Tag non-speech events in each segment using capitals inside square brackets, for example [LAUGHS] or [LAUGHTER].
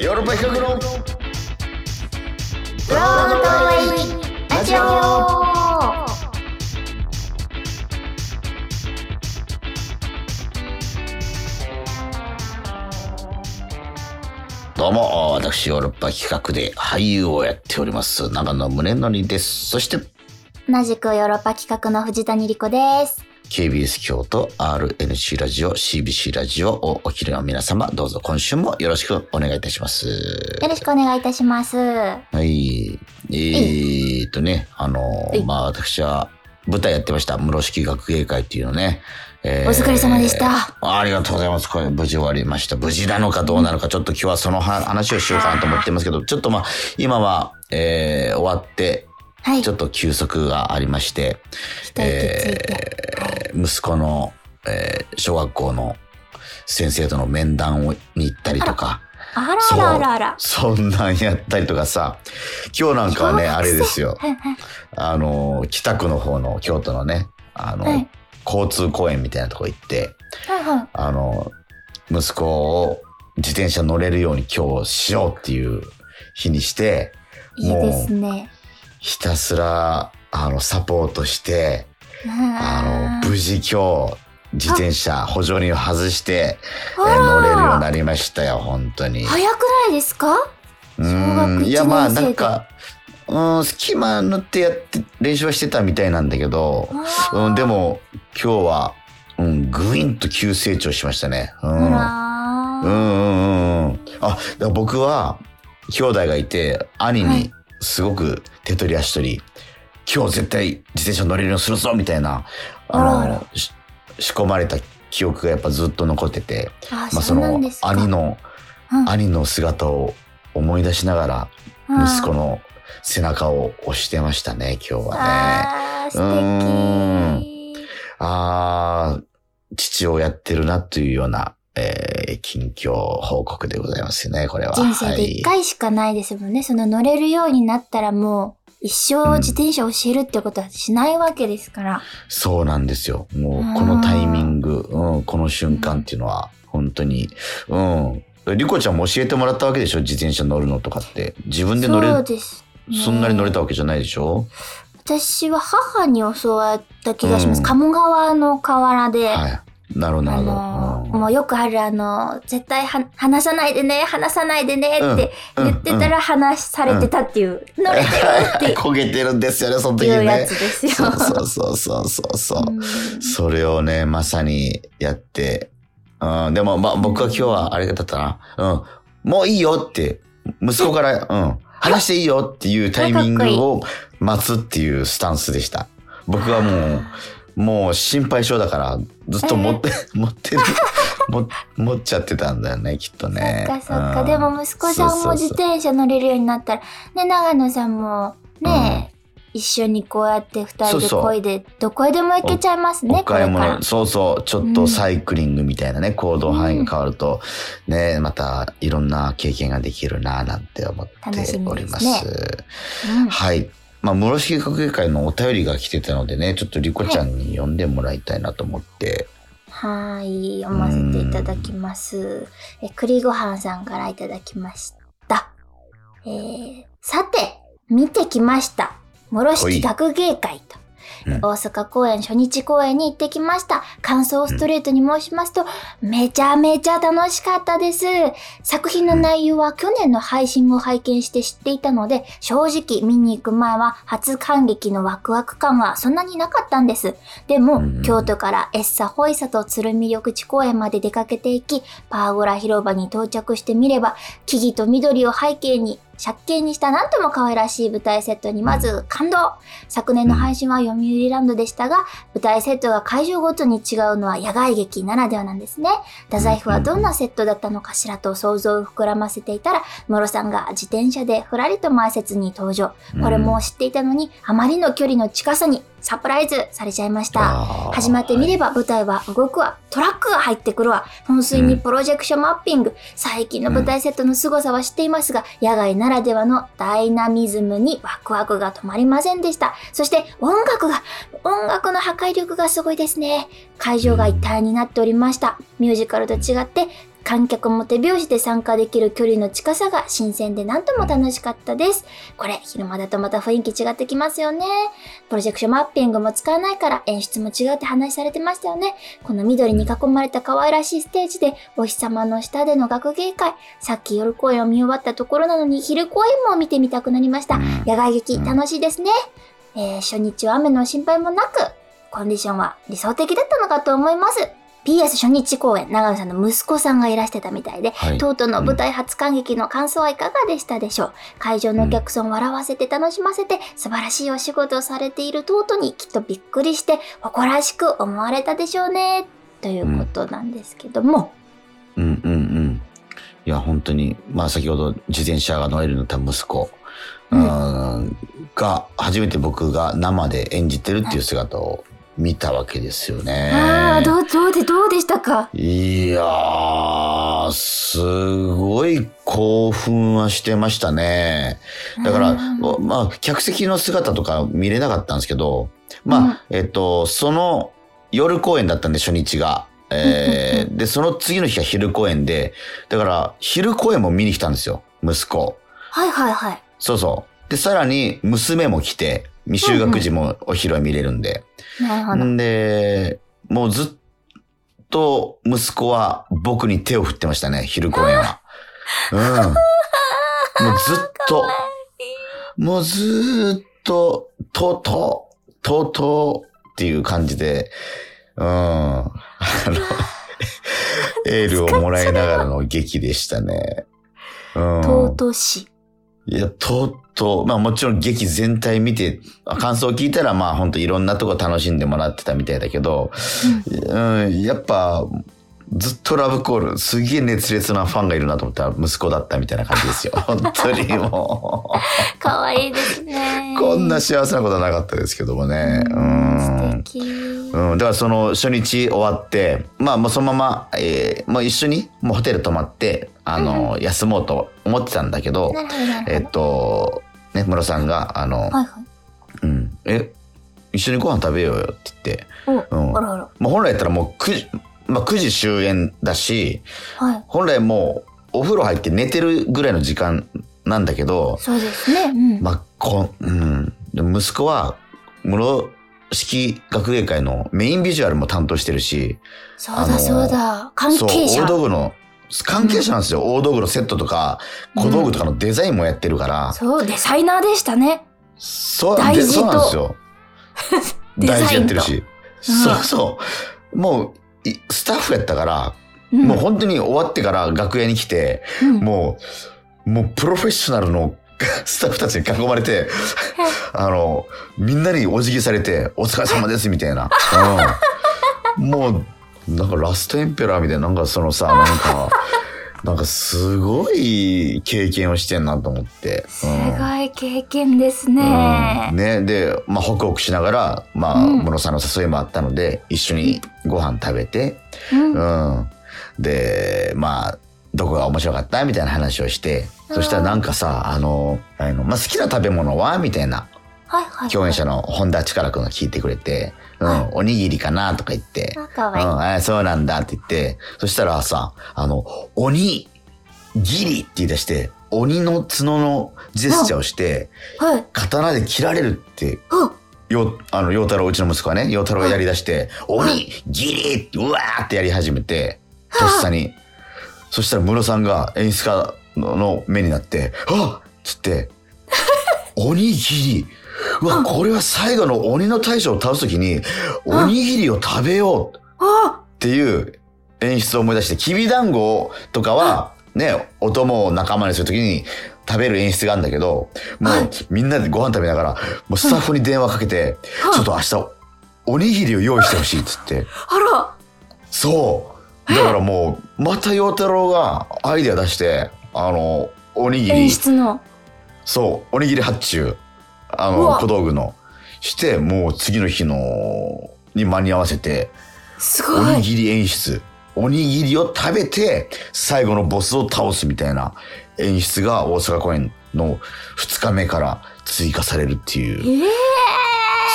ヨーロッパ企画のブロードウェイラジオ。どうも私ヨーロッパ企画で俳優をやっております。長野宗則です。そして同じくヨーロッパ企画の藤谷莉子です。KBS 京都 RNC ラジオ CBC ラジオをお聞きの皆様どうぞ今週もよろしくお願いいたします。よろしくお願いいたします。ははい。えー、っとねあのはい。まあ私は舞台やってました。室敷学芸会っていうのね、えお疲れ様でした。ありがとうございます。これ無事終わりました。無事なのかどうなのか、ちょっと今日はそのは話をしようかなと思ってますけど、ちょっとまあ、今は、えー、終わって、い。ちょっと休息がありまして、えー息子の、えー小学校の先生との面談をに行ったりとか、あらあらあらあら。そんなんやったりとかさ、今日なんかはね、あれですよ。はいはいあの、北区の方の京都のね、あの、はい交通公園みたいなとこ行って、はいはい。あの、息子を自転車乗れるように今日しようっていう日にして、いいですね。ひたすら、あの、サポートして、あの、無事今日、自転車補助輪を外して、乗れるようになりましたよ、本当に。早くないですか？うん。一いや、まあ、なんか、うん、隙間塗ってやって、練習はしてたみたいなんだけど、うん、でも、今日は、うん、ぐいんと急成長しましたね。うん。うんうんうんうん。あ、僕は、兄弟がいて、兄にはいすごく手取り足取り、今日絶対自転車乗れるようにするぞみたいな、あの、あ仕込まれた記憶がやっぱずっと残ってて、あ、まあその。兄の、うん兄の姿を思い出しながら、うん息子の背中を押してましたね、今日はね。あ。あー、父をやってるなというような、えー、近況報告でございますね、これは。人生ではい一回しかないですもんね。その乗れるようになったらもう一生自転車を教えるってことはしないわけですから。そうなんですよ。もうこのタイミング、うん、この瞬間っていうのは、本当に、うん。リコちゃんも教えてもらったわけでしょ？自転車乗るのとかって。自分で乗れそうです、ね。そんなに乗れたわけじゃないでしょ？私は母に教わった気がします。うん鴨川の河原で。はい。なるほど、もうよくあるあの、絶対は話さないでね、話さないでねって言ってたら話されてたっていう、乗れてるって。[LAUGHS] 焦げてるんですよね、その時いうやねつ。ですよ。そうそうそうそうそう。それをね、まさにやって、うん、でも、まあ、僕は今日はあれだったな。うん。もういいよって、息子から、うん、話していいよっていうタイミングを待つっていうスタンスでした。僕はもう、もう心配性だから、ずっと持って、[LAUGHS] 持ってる、[LAUGHS] も持っちゃってたんだよね、きっとね。そっかそっか。うんでも息子さんも自転車乗れるようになったら、ね、長野さんもね、一緒にこうやって二人でそうそう漕いで、どこへでも行けちゃいますね、これから物、。そうそう、ちょっとサイクリングみたいなね、行動範囲が変わると、ね、またいろんな経験ができるな、なんて思っております。楽しみでうんはい。まあ、室敷学芸会のお便りが来てたのでね、ちょっとリコちゃんに読んでもらいたいなと思って。はい、読ませていただきます。え、栗ごはんさんからいただきました。えー、さて、見てきました。諸式学芸会と。うん大阪公演初日公演に行ってきました。感想をストレートに申しますと、めちゃめちゃ楽しかったです。作品の内容は去年の配信を拝見して知っていたので、正直見に行く前は初感激のワクワク感はそんなになかったんです。でも、うん京都からエッサホイサと鶴見緑地公園まで出かけていき、パーゴラ広場に到着してみれば、木々と緑を背景に、借景にしたなんとも可愛らしい舞台セットにまず感動昨年の配信は読売ランドでしたが、舞台セットが会場ごとに違うのは野外劇ならではなんですね。太宰府はどんなセットだったのかしらと想像を膨らませていたら、ムロさんが自転車でふらりと前説に登場。これも知っていたのに、あまりの距離の近さにサプライズされちゃいました。始まってみれば舞台は動くわ、トラックが入ってくるわ、噴水にプロジェクションマッピング、最近の舞台セットの凄さは知っていますが、野外ならではのダイナミズムにワクワクが止まりませんでした。そして音楽が、音楽の破壊力がすごいですね。会場が一体になっておりました。ミュージカルと違って、観客も手拍子で参加できる距離の近さが新鮮で何とも楽しかったです。これ、昼間だとまた雰囲気違ってきますよね。プロジェクションマッピングも使わないから演出も違うって話されてましたよね。この緑に囲まれた可愛らしいステージで、お日様の下での学芸会、さっき夜公演を見終わったところなのに昼公演も見てみたくなりました。野外劇楽しいですね。えー初日は雨の心配もなく、コンディションは理想的だったのかと思います。PS 初日公演、長野さんの息子さんがいらしてたみたいで、はいとうとうの舞台初感激の感想はいかがでしたでしょう？会場のお客さんを笑わせて楽しませて、素晴らしいお仕事をされているトートにきっとびっくりして、誇らしく思われたでしょうね。ということなんですけども。うんうんうん。いや、本当に、まあ先ほど自転車が乗れるようになった息子、ううんん、が、初めて僕が生で演じてるっていう姿を見たわけですよね。ああ、どう、どうで、どうでしたか？いやー、すごい興奮はしてましたね。だから、うんまあ、客席の姿とか見れなかったんですけど、まあ、えっと、その夜公演だったんで、初日が。えーで、その次の日が昼公演で、だから、昼公演も見に来たんですよ、息子。はいはいはい。そうそう。で、さらに、娘も来て、未就学児もお昼は見れるんで。んで、もうずっと息子は僕に手を振ってましたね、昼公演は。うん。[LAUGHS] もうずっと、もうずーっと、とうとう、とうとうっていう感じで、うん。あの、[LAUGHS] エールをもらいながらの劇でしたね。うん。尊し。いや、とうとう、まあもちろん劇全体見て、感想を聞いたらまあ本当いろんなとこ楽しんでもらってたみたいだけど、うん、やっぱ、ずっとラブコール、すげえ熱烈なファンがいるなと思ったら息子だったみたいな感じですよ。[LAUGHS] 本当にも [LAUGHS] かわいいですね。う、こんな幸せなことはなかったですけどもね。うん。うん、だからその初日終わって、まあもうそのまま、えー、もう一緒にもうホテル泊まって、あの、休もうと思ってたんだけど、えっと、ね、ムロさんが、あの、ど。はいはい。うん、え、一緒にご飯食べようよって言って、お、うん。あらあら。もう本来やったらもう9時、まあ9時終演だし、はい。本来もうお風呂入って寝てるぐらいの時間なんだけど、そうですね。うん。まあ、こうん。息子は、室式学芸会のメインビジュアルも担当してるし、そうだそうだ。関係そう、者。大道具の、関係者なんですよ。大道具のセットとか、小道具とかのデザインもやってるから、そう、デザイナーでしたね。そう、大事でそうなんですよ。[LAUGHS] 大事やってるし。うんそうそう。もう、いスタッフやったから、うん。もう本当に終わってから楽屋に来て、うん。もう、もうプロフェッショナルの [LAUGHS] スタッフたちに囲まれて、あの、みんなにお辞儀されて、お疲れ様ですみたいな。[LAUGHS] うん、もう、なんかラストエンペラーみたいな、なんかそのさ、なんか、なんかすごい経験をしてんなと思って。すうんごい経験ですうん。ね。ね、で、まあ、ホクホクしながら、まあ、うん。ムロさんの誘いもあったので、一緒にご飯食べて、うん。うん。で、まあ、どこが面白かった？みたいな話をして、そしたらなんかさ、あの、あの、まあ、好きな食べ物は？みたいな、はいはい。共演者の本田力くんが聞いてくれて、うん、はいおにぎりかなとか言って、あ、かうん、わいい。あそうなんだって言って、そしたらさ、あの、鬼、ギリって言い出して、鬼の角のジェスチャーをして、はい。刀で切られるってあ、よ、あの、陽太郎、うちの息子はね、陽太郎がやり出して、鬼、ギリって、うわーってやり始めて、とっさに。そしたら、ムロさんが演出家のの目になって、あっつって、[LAUGHS] 鬼ギリ。うわ、これは最後の鬼の大将を倒すときに、おにぎりを食べよう。あ、っていう演出を思い出して、きびだんごとかは、ね、お供を仲間にするときに食べる演出があるんだけど、もはい。うみんなでご飯食べながら、もうスタッフに電話かけて、うん。ちょっと明日、おにぎりを用意してほしいっつって。あら。そう。だからもう、また陽太郎がアイデア出して、あの、おにぎ演り、出の。そう、おにぎり発注、あの、小道具の、して、もう次の日の、に間に合わせて、すごい。おにぎり演出。おにぎりを食べて、最後のボスを倒すみたいな演出が大阪公演の2日目から追加されるっていう。ええ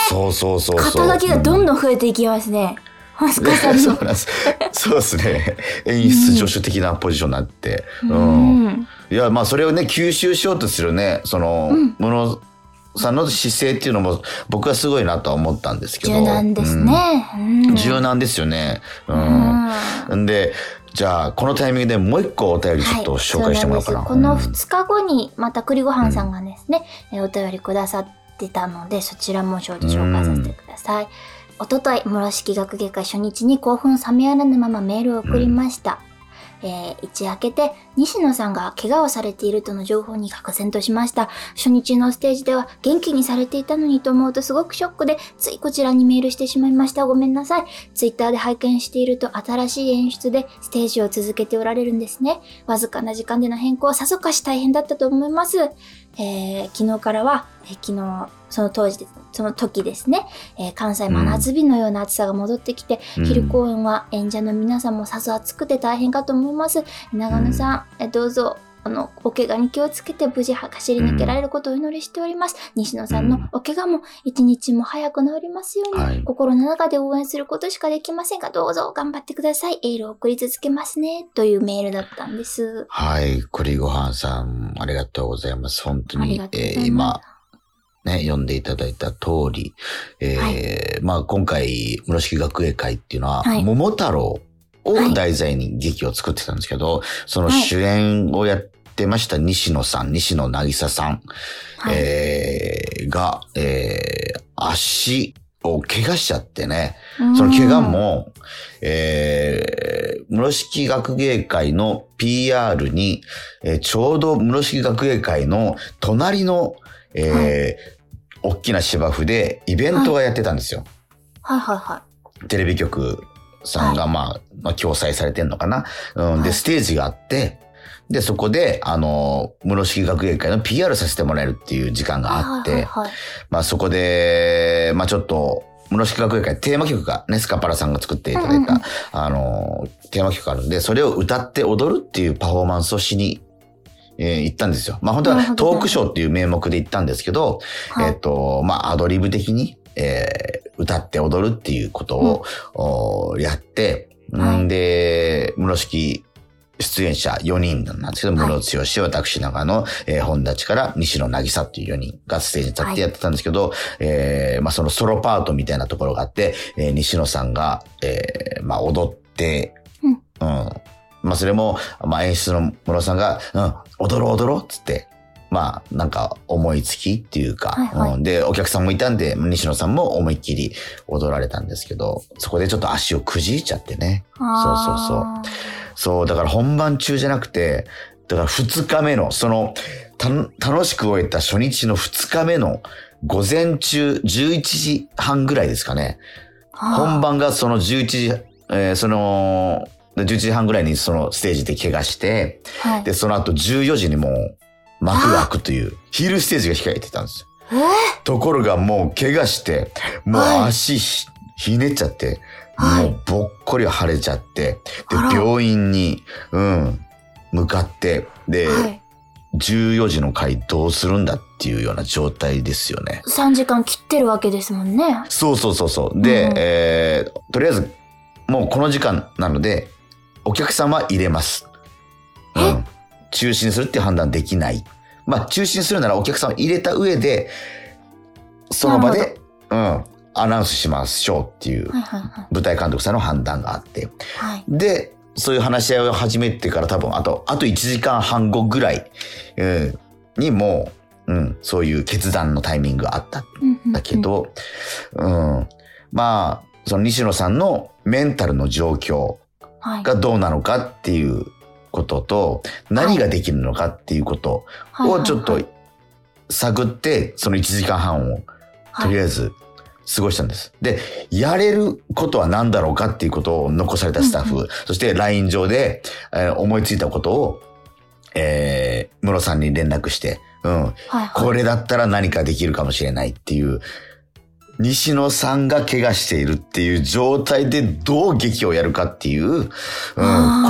そうそうそうそう。肩書きがどんん、どん増えていきますね。う [LAUGHS] なんです。そうですね。演出助手的なポジションになって。ううん。ん。いや、まあ、それをね、吸収しようとするね、その、うんものさんの姿勢っていうのも、僕はすごいなとは思ったんですけど。柔軟ですね。ううんん。柔軟ですよね。う。うんん。んで、じゃあ、このタイミングでもう一個お便りちょっと紹介してもらおうかな。はいなこの2日後にまた栗ごはんさんがですね、えお便りくださってたのでそちらも紹介させてください。おととい室式学芸会初日に興奮冷めやらぬままメールを送りました。えー一夜明けて西野さんが怪我をされているとの情報に愕然としました。初日のステージでは元気にされていたのにと思うとすごくショックでついこちらにメールしてしまいました。ごめんなさい。ツイッターで拝見していると新しい演出でステージを続けておられるんですね。わずかな時間での変更はさぞかし大変だったと思います。えー昨日からは、えー昨日、その当時です、その時ですね、えー関西真夏日のような暑さが戻ってきて、うん。昼公演は演者の皆さんもさぞ暑くて大変かと思います。長野さん、えーどうぞ、あの、お怪我に気をつけて無事走り抜けられることをお祈りしております。西野さんのお怪我も一日も早く治りますように、はい心の中で応援することしかできませんが、どうぞ頑張ってください。エールを送り続けますね。というメールだったんです。はい。栗ごはんさん、ありがとうございます。本当にえー今、。ね、読んでいただいた通り、えーまあ今回、室敷学芸会っていうのは、はい桃太郎をはい題材に劇を作ってたんですけど、そのはい主演をやってました。西野さん、西野渚さん、はい。えーが、えー足を怪我しちゃってね、うん。その怪我、も、えー、室敷学芸会の PR に、えーちょうど室敷学芸会の隣の、えー大きな芝生でイベントがやってたんですよ。はい。はいはテレビ局さんが、まあ、まあ、共催されてんのかな。うん、で、はい。ステージがあって、で、そこで、あの、室敷学芸会の PR させてもらえるっていう時間い。があって、はいはいはい。まあそこで、まあちょっと、室敷学芸会テーマ曲がね、スカパラさんが作っていただいた、うんうんうん。あの、テーマ曲があるんで、それを歌って踊るっていうパフォーマンスをしに、えー行ったんですよ。まあ本当はトークショーっていう名目で行ったんですけど、はい。えっ、と、まあアドリブ的に、えー歌って踊るっていうことを、おやって、はい。んで、室敷出演者4人なんですけど、はい。室剛、私長野、えー本立から西野渚っていう4人がステージに立ってやってたんですけど、えーまあそのソロパートみたいなところがあって、えー西野さんが、えーまあ踊って、うん。まあそれも、まあ演出の室さんが、うん、踊ろう踊ろうっつって、まあなんか思いつきっていうか、はいはい。うん、で、お客さんもいたんで、西野さんも思いっきり踊られたんですけど、そこでちょっと足をくじいちゃってね。そうそうそうそう、だから本番中じゃなくて、だから二日目の、その、た楽しく終えた初日の二日目の午前中11時半ぐらいですかね。本番がその11時、えーその、で11時半ぐらいにそのステージで怪我して、はい。で、その後14時にもう幕が開くという、ヒールステージが控えてたんですよ。えーところがもう怪我して、もうはい足ひ,、ひねっちゃって、はいもうぼっこり腫れちゃって、で病院に、うん、向かって、で、はい。14時の回どうするんだっていうような状態ですよね。3時間切ってるわけですもんね。そうそうそうそう。で、うんえーとりあえず、もうこの時間なので、お客さんは入れます。うん。中止にするって判断できない。まあ、中止にするならお客さんを入れた上で、その場なで、うん、アナウンスしましょうっていうはいはいはい。舞台監督さんの判断があって。はい。で、そういう話し合いを始めてから多分、あと、あと1時間半後ぐらい、うん、にもう、うん、そういう決断のタイミングがあったうんだけ、ど、うん。まあ、その西野さんのメンタルの状況はい。がどうなのかっていうことと、何ができるのかっていうことをちょっとはい探って、その1時間半をとりあえず過ごしたんです。で、やれることは何だろうかっていうことを残されたスタッフ、うんそして LINE 上で、えー思いついたことを、えー、室さんに連絡して、うん、はいはい。これだったら何かできるかもしれないっていう、西野さんが怪我しているっていう状態でどう劇をやるかっていう、うん、こ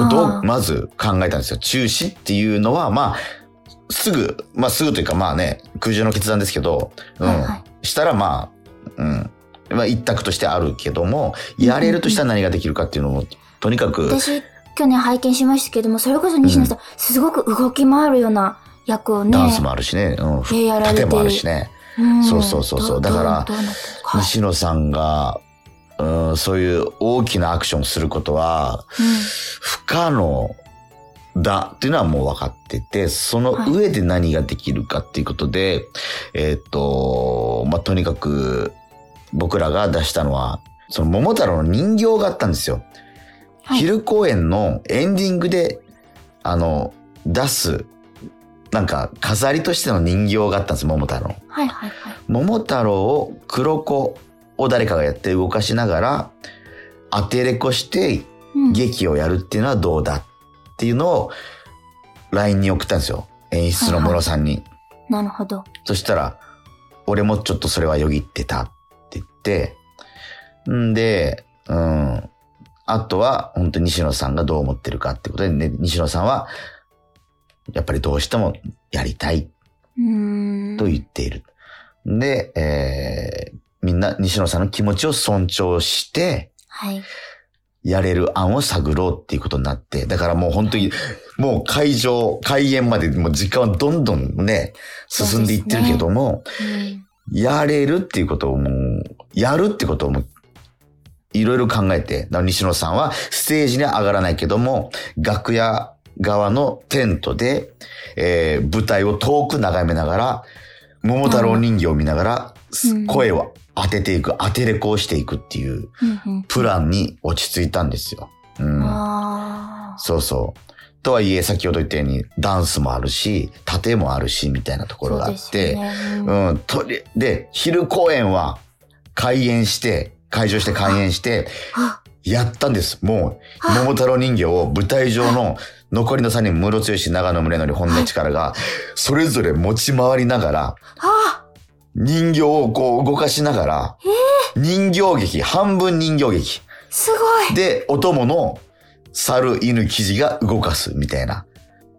とをまず考えたんですよ。中止っていうのは、まあ、すぐ、まあすぐというかまあね、空中の決断ですけど、うん、はいはい。したらまあ、うん、まあ一択としてあるけども、やれるとしたら何ができるかっていうのも、とにかく、私、去年拝見しましたけども、それこそ西野さん、すごく動き回るような役をね。ダンスもあるしね、うん、でやられて。盾もあるしね。うん。そうそうそうそう。どだから西野さんが、うん、そういう大きなアクションをすることは、不可能だっていうのはもう分かってて、その上で何ができるかっていうことで、えーっと、まあ、とにかく僕らが出したのは、その桃太郎の人形があったんですよ。はい昼公演のエンディングで、あの、出す、なんか飾りとしての人形があったんです、桃太郎。はいはいはい。桃太郎を黒子を誰かがやって動かしながら、当てれこしてうん劇をやるっていうのはどうだっていうのを LINE に送ったんですよ。演出の室さんに。なるほど。そしたら、俺もちょっとそれはよぎってたって言って、んで、うん。あとは、本当に西野さんがどう思ってるかってことで、ね、西野さんは、やっぱりどうしてもやりたい。と言っている。で、えーみんな西野さんの気持ちを尊重して、はい。やれる案を探ろうっていうことになって、だからもう本当に、もう会場、開演までもう時間はどんどんね、進んでいってるけども、うんやれるっていうことをもう、やるってことをもう、いろいろ考えて、西野さんはステージには上がらないけども、楽屋側のテントで、えー舞台を遠く眺めながら、桃太郎人形を見ながら、うん声を当てていく、当てれこをしていくっていうプランに落ち着いたんですよ。うん。あそうそう。とはいえ、先ほど言ったように、ダンスもあるし、盾もあるし、みたいなとあ。ころがあって、そうねうんうん、とり、で、昼公演は開演して、会場して開演して、あ、やったんです。もう、あ桃太郎人形を舞台上の残りの3人、室剛、長野宗則、本音力が、それぞれ持ち回りながら、あ、人形をこう動かしながら、人形劇、半分人形劇。すごい。で、お供の猿、犬、生地が動かすみたいな。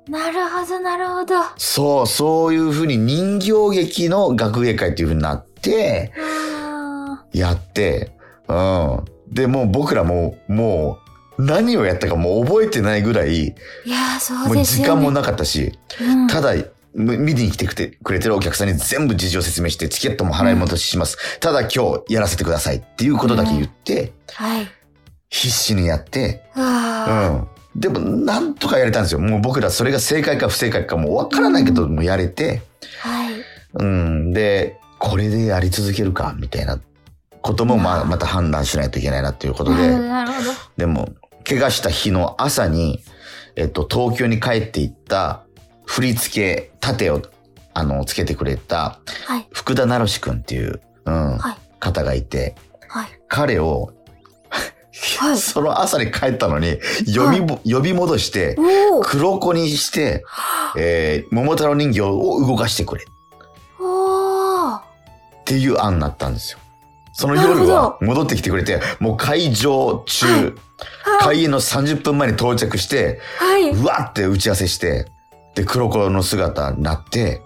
なるほど、なるほど。そう、そういうふうに人形劇の学芸会っていうふうになって、あやって、うん。で、もう僕らも、もう、何をやったかもう覚えてないぐらい、ーいやー、そもううですよ、ね。時間もなかったし、うんただ、む見に来てくれくれてるお客さんに全部事情説明して、チケットも払い戻しします。ただ今日やらせてくださいっていうことだけ言って、はい。必死にやって、うあん。でも、なんとかやれたんですよ。もう僕らそれが正解か不正解かもうわからないけど、もうやれて、あ、はい。うん。で、これでやり続けるか、みたいなことも、まあ、また判断しないといけないなっていうことで、なるほど。でも、怪我した日の朝に、えっと、東京に帰っていった、振り付け、盾を、あの、つけてくれた、はい。福田成志くんっていう、うん、はい方がいて、はい。彼を、はい。その朝に帰ったのに、呼びも、呼び戻して、黒子にして、えー、桃太郎人形を動かしてくれ。っていう案になったんですよ。その夜は戻ってきてくれて、もう会場中、はい。開演の30分前に到着して、はい。うわって打ち合わせして、で、黒子の姿になって、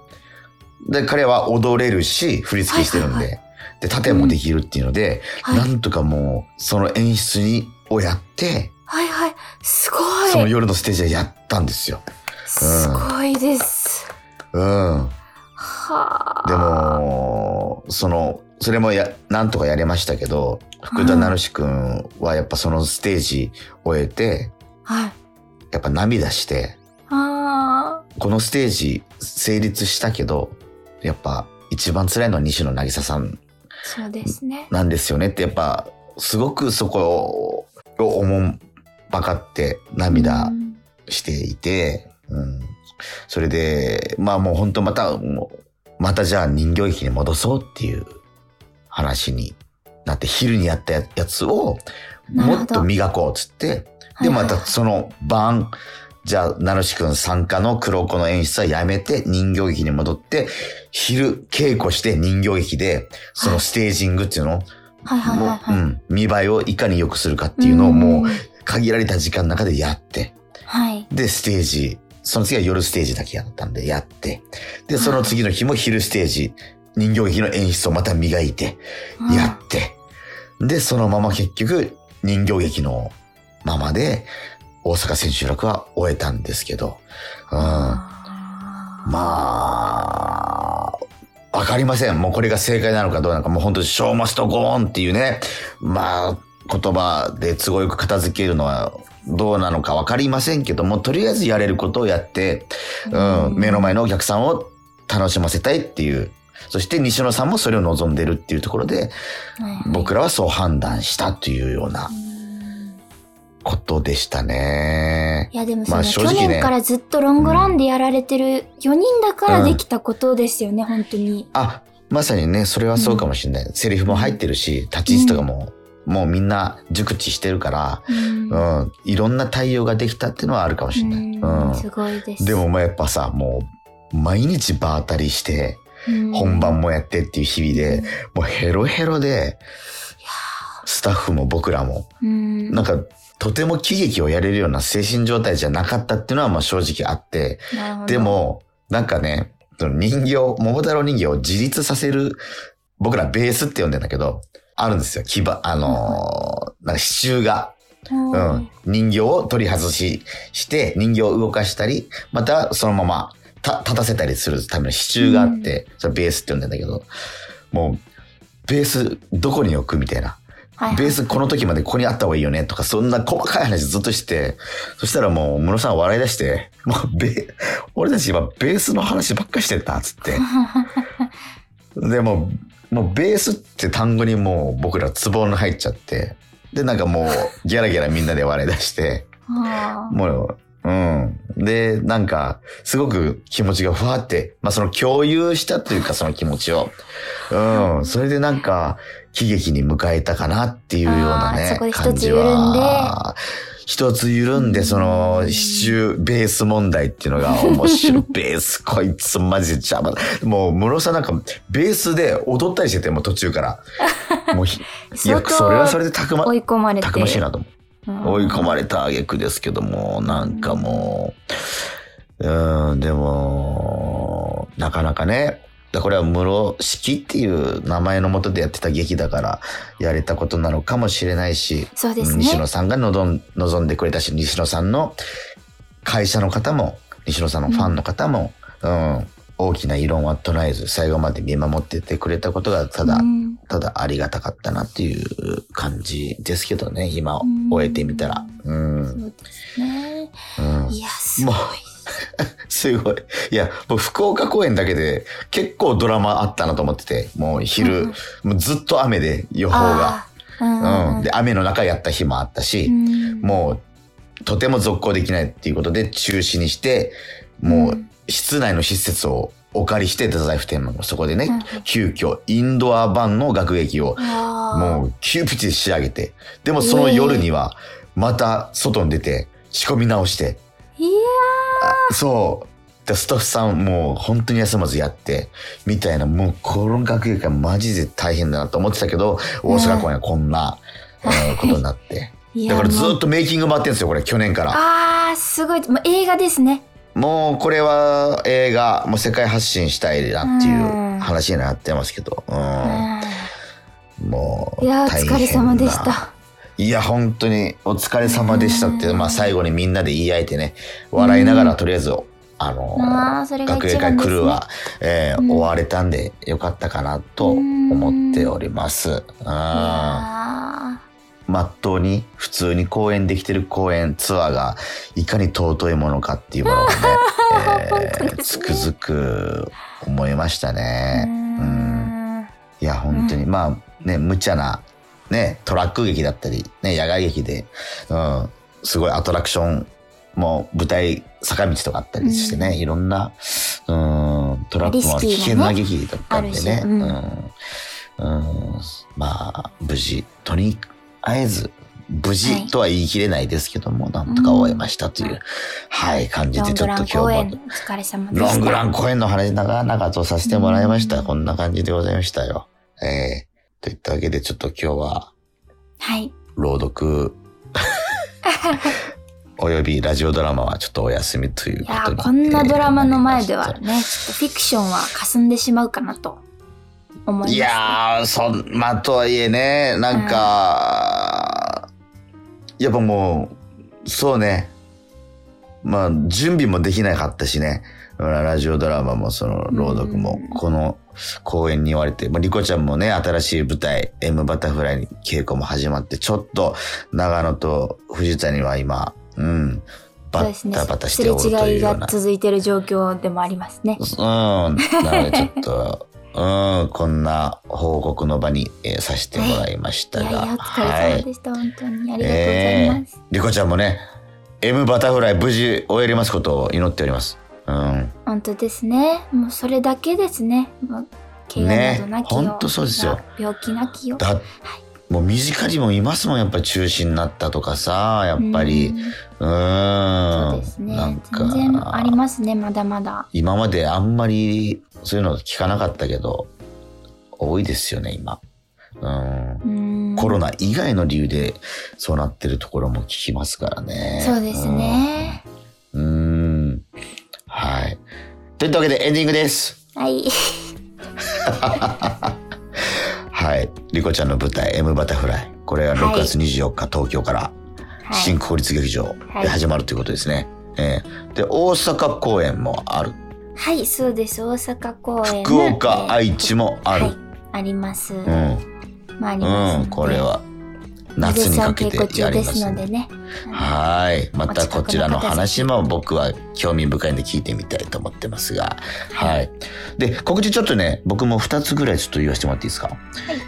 で、彼は踊れるし、振り付けしてるんで、はいはで、盾もできるっていうので、はいなんとかもう、その演出に、をやって、はいはい。すごそのい。夜のステージでやったんですよ。すごいです。うん。はあ。で、も、その、それもや、なんとかやれましたけど、福田成志くんはやっぱそのステージ終えて、はい。やっぱ涙して、あこのステージ成立したけど、やっぱ一番辛いのは西野渚さんあ、そうですね。なんですよねって、やっぱすごくそこを思んばかって涙うんしていて、うん。それで、まあもう本当また、もうまたじゃあ人形劇に戻そうっていう話になって、昼にやったややつをもっと磨こうっつって、で、またその晩、じゃあ、ナルシ君参加の黒子の演出はやめて人形劇に戻って、昼稽古して人形劇で、そのステージングっていうのを、はいはいはいはい。もううん、見栄えをいかに良くするかっていうのをもう限られた時間の中でやって、はい。で、ステージ、その次は夜ステージだけやったんでやって、で、その次の日も昼ステージ、人形劇の演出をまた磨いて、やって、で、そのまま結局人形劇のままで大阪千秋楽は終えたんですけど、うん。まあ、わかりません。もうこれが正解なのかどうなのか、もう本当にショーマストゴーンっていうね、まあ、言葉で都合よく片付けるのはどうなのかわかりませんけども、とりあえずやれることをやって、うん、目の前のお客さんを楽しませたいっていう。そして西野さんもそれを望んでるっていうところで、僕らはそう判断したというようなうんことでしたね。いやでもその、まあ正去年からずっとロングランでやられてる4人だからできたことですよね、本当に。あ、まさにね、それはそうかもしれない。セリフも入ってるし、立ち位置とかも、もうみんな熟知してるから、うん。うん、いろんな対応ができたっていうのはあるかもしれない。うんうん。すごいです。でもまあやっぱさ、もう、毎日場当たりして、うん、本番もやってっていう日々で、もうヘロヘロで、スタッフも僕らも、うん、なんか、とても喜劇をやれるような精神状態じゃなかったっていうのはまあ正直あって、で、も、なんかね、人形、桃太郎人形を自立させる、僕らベースって呼んでんだけど、あるんですよ。牙、あのーなんか支柱が。ううん。人形を取り外し、して、人形を動かしたり、またそのままた立たせたりするための支柱があって、それベースって呼んでんだけど、もう、ベースどこに置くみたいな。はいはいベースこの時までここにあった方がいいよねとか、そんな細かい話ずっとして、そしたらもう、室さん笑い出して、もうベ、俺たち今ベースの話ばっかりしてた、つって。[LAUGHS] でもう、もうベースって単語にもう僕らツボに入っちゃって、で、なんかもう、ギャラギャラみんなで笑い出して、もう、うん。で、なんか、すごく気持ちがふわって、まあその共有したというかその気持ちを。うん。それでなんか、喜劇に迎えたかなっていうようなねあーそこで、一つ感じ緩んでは。一つ緩んで、その、支柱、ベース問題っていうのが面白い。ベース、こいつマジで邪魔だ。もう、室さんなんか、ベースで踊ったりしてて、もう途中から。[LAUGHS] もうひ、いや、それはそれでたくま、追い込まれて。たくましいなと思う。うん追い込まれた挙句ですけども、なんかもう、うん、でも、なかなかね、だこれは室式っていう名前のもとでやってた劇だからやれたことなのかもしれないし、そうですね。西野さんが望んでくれたし、西野さんの会社の方も、西野さんのファンの方も、うん、大きな異論は唱えず、最後まで見守っててくれたことが、ただ、うんただありがたかったなっていう感じですけどね、今うん終えてみたら。うん。そうですね。うんいや、すごい。[LAUGHS] すごい。いや、もう福岡公演だけで結構ドラマあったなと思ってて、もう昼、うんもうずっと雨で予報が。うんうん。で、雨の中やった日もあったし、うん。もうとても続行できないっていうことで中止にして、もう室内の施設をお借りして、太宰府天満のそこでね、うん急遽インドア版の学劇をもう急ピチで仕上げて、でもその夜にはまた外に出て仕込み直して、そう。でスタッフさんもう本当に休まずやって、みたいな、もうこの学芸会マジで大変だなと思ってたけど、大阪公演はこんな、えーことになって。だからずっとメイキング回ってんですよ、これ、去年から。あー、すごい。もう映画ですね。もうこれは映画、もう世界発信したいなっていう話になってますけど、うん。もう、いやー、お疲れ様でしなた。いや、本当にお疲れ様でしたって、うん。まあ最後にみんなで言い合えてね、笑いながらとりあえず、あの学芸会来るは、えーうん。終われたんでよかったかなと思っております。まっとうに普通に公演できてる公演ツアーがいかに尊いものかっていうものをね、[LAUGHS] えつくづく思いましたーね。ううんん。いや、本当に、まあ、ね、無茶な、ね、トラック劇だったり、ね、野外劇で、うん、すごいアトラクションも舞台坂道とかあったりしてね、うん。いろんな、うん、トラックも危険な劇だったんでね、うん。うん。うん。まあ、無事、とりあえず、無事とは言い切れないですけども、なんとか終えましたという、うん。はい、感じで、ちょっと今日も。ロングラン公演の話長々とさせてもらいました。うん。こんな感じでございましたよ。えー、といったわけでちょっと今日ははい。朗読 [LAUGHS] およびラジオドラマはちょっとお休みということにーこんなドラマの前ではね、ちょっとフィクションは霞んでしまうかなと。思います、いやー、そん、まあ、とはいえね、なんか、やっぱもう、そうね。まあ、準備もできなかったしね。ラジオドラマもその朗読もうんこの公演に言われて、まあ、リコちゃんもね、新しい舞台、M バタフライに稽古も始まって、ちょっと長野と藤谷は今、うん、バタバタしておると違いいうような。が続いてる状況でもありますね。うん。なのでちょっと、[LAUGHS] うん、こんな報告の場に、えーさせてもらいましたが。いやいや、お疲れ様でした。本当にありがとうございます。リコちゃんもね、M バタフライ無事終えれますことを祈っております。うん。本当ですね。もうそれだけですね。もう怪我などなきよ、ね本当そうですよ病気なきよ。だ、もう身近にもいますもん、やっぱり中止になったとかさ、やっぱり。うん。そうですねなん。か、全然ありますね、まだまだ。今まであんまりそういうの聞かなかったけど、多いですよね、今。うん。うんコロナ以外の理由でそうなってるところも聞きますからね。そうですね。うん。うん。はい。といったわけでエンディングです。はい。[LAUGHS] はい。リコちゃんの舞台 M バタフライ。これは6月24日、東京からはい。新国立劇場で始まるということですね。えーで、大阪公演もある。はい、そうです。大阪公演。福岡、えー愛知もある。はい。あります。うん。まあ、あります。うん。これは夏にかけてやりますすのでね。はい。またこちらの話も僕は興味深いんで聞いてみたいと思ってますが。はい。で、告知ちょっとね、僕も2つぐらいちょっと言わせてもらっていいですか？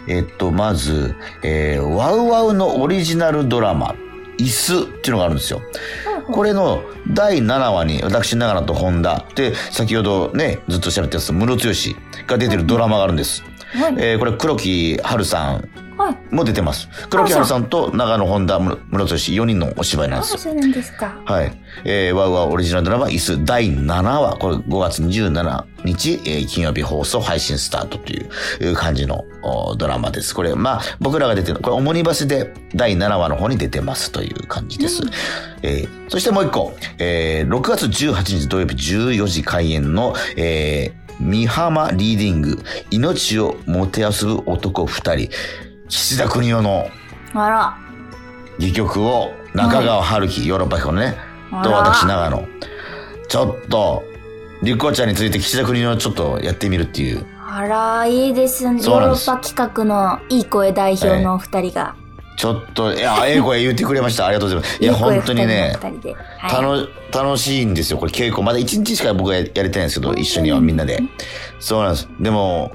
えっと、まず、えー、ワウワウのオリジナルドラマ、椅子っていうのがあるんですよ。これの第7話に私、長野と本田で、先ほどね、ずっと喋ってた室剛が出てるドラマがあるんです。はい。えー、これ黒木春さんはい。も出てます。黒木春さんと長野本田室剛4人のお芝居なんあ、ですよ。そうなんですか。はい。えー、ワウワウオリジナルドラマ、椅子第7話、これ5月27日、えー金曜日放送配信スタートといういう感じのおドラマです。これ、まあ、僕らが出てる、これ、オモニバスで第7話の方に出てますという感じです。えーそしてもう一個、えー6月18日土曜日14時開演の、えー、三浜リーディング、命をもてあそぶ男二人、岸田邦夫のあら。戯曲を中川春樹、ヨーロッパ彦のね、と私長野。ちょっとリコちゃんについて岸田国のちょっとやってみるっていう。あら、いいですね。ヨーロッパ企画のいい声代表のお二人が。ちょっといや英語へ言ってくれましたありがとうございますいや本当にね。はい。楽楽しいんですよこれ稽古まだ1日しか僕はやりたいんですけど一緒にはみんなでそうなんですでも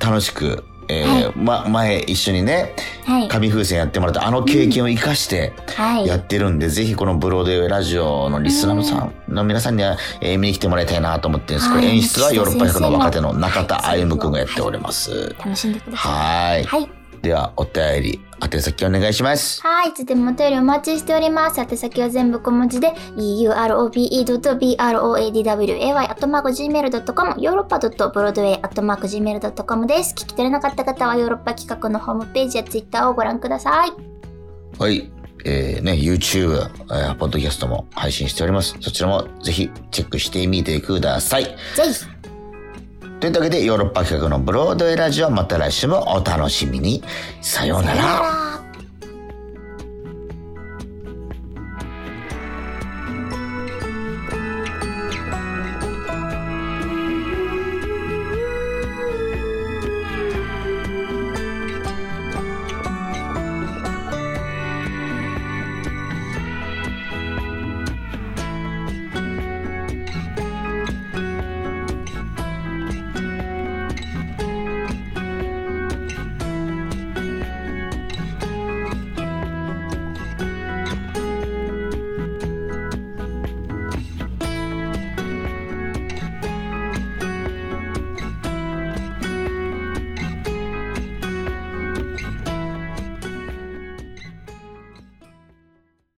楽しくえーま、前一緒にねはい。紙風船やってもらったあの経験を生かしてはい。やってるんで、ぜひこのブロードウェイラジオのリスナーのさんの皆さんには、えー見に来てもらいたいなと思ってるんです。これはい演出はヨーロッパ役の若手の中田歩夢くんがやっております。楽しんでくださはいい。。はい。では、お便り、宛先お願いします。はい、いつでもお便りお待ちしております。宛先は全部小文字で、europe.broadway.gmail.com、ヨーロッパ .broadway.gmail.com です。聞き取れなかった方はヨーロッパ企画のホームページやツイッターをご覧ください。はい。えー、ね、YouTube、えー、ポッドキャストも配信しております。そちらもぜひチェックしてみてください。ぜひ。というわけで、ヨーロッパ企画のブロードウェイラジオ、また来週もお楽しみに。さようなら。さよなら